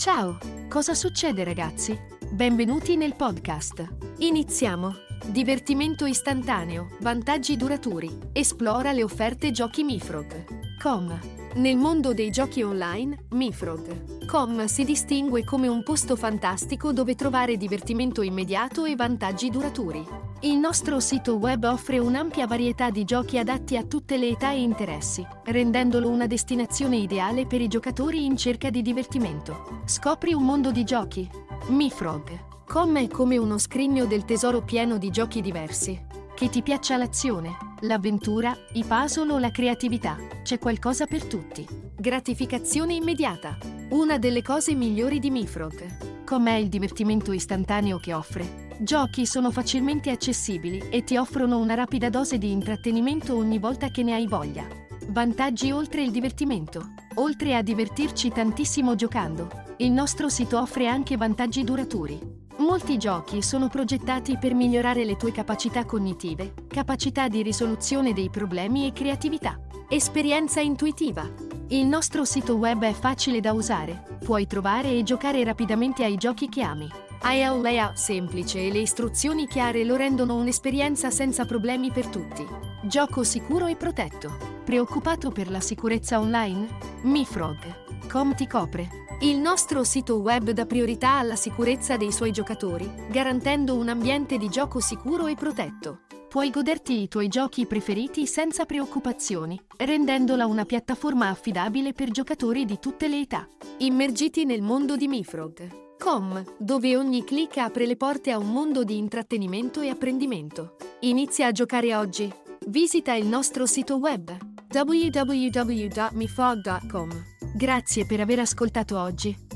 Ciao, cosa succede ragazzi? Benvenuti nel podcast. Iniziamo. Divertimento istantaneo, vantaggi duraturi. Esplora le offerte giochi Mifrog. Com. Nel mondo dei giochi online, Mifrog. Com si distingue come un posto fantastico dove trovare divertimento immediato e vantaggi duraturi. Il nostro sito web offre un'ampia varietà di giochi adatti a tutte le età e interessi, rendendolo una destinazione ideale per i giocatori in cerca di divertimento. Scopri un mondo di giochi. Mifrog. Com è come uno scrigno del tesoro pieno di giochi diversi. Che ti piaccia l'azione, l'avventura, i puzzle o la creatività, c'è qualcosa per tutti. Gratificazione immediata. Una delle cose migliori di Mifrog. Com'è il divertimento istantaneo che offre? Giochi sono facilmente accessibili e ti offrono una rapida dose di intrattenimento ogni volta che ne hai voglia. Vantaggi oltre il divertimento. Oltre a divertirci tantissimo giocando, il nostro sito offre anche vantaggi duraturi. Molti giochi sono progettati per migliorare le tue capacità cognitive, capacità di risoluzione dei problemi e creatività. Esperienza intuitiva. Il nostro sito web è facile da usare, puoi trovare e giocare rapidamente ai giochi che ami. Hai un layout semplice e le istruzioni chiare lo rendono un'esperienza senza problemi per tutti. Gioco sicuro e protetto. Preoccupato per la sicurezza online? Mifrog. Com ti copre. Il nostro sito web dà priorità alla sicurezza dei suoi giocatori, garantendo un ambiente di gioco sicuro e protetto. Puoi goderti i tuoi giochi preferiti senza preoccupazioni, rendendola una piattaforma affidabile per giocatori di tutte le età. Immergiti nel mondo di Mifrog. Com, dove ogni clic apre le porte a un mondo di intrattenimento e apprendimento. Inizia a giocare oggi. Visita il nostro sito web www.mifog.com. Grazie per aver ascoltato oggi.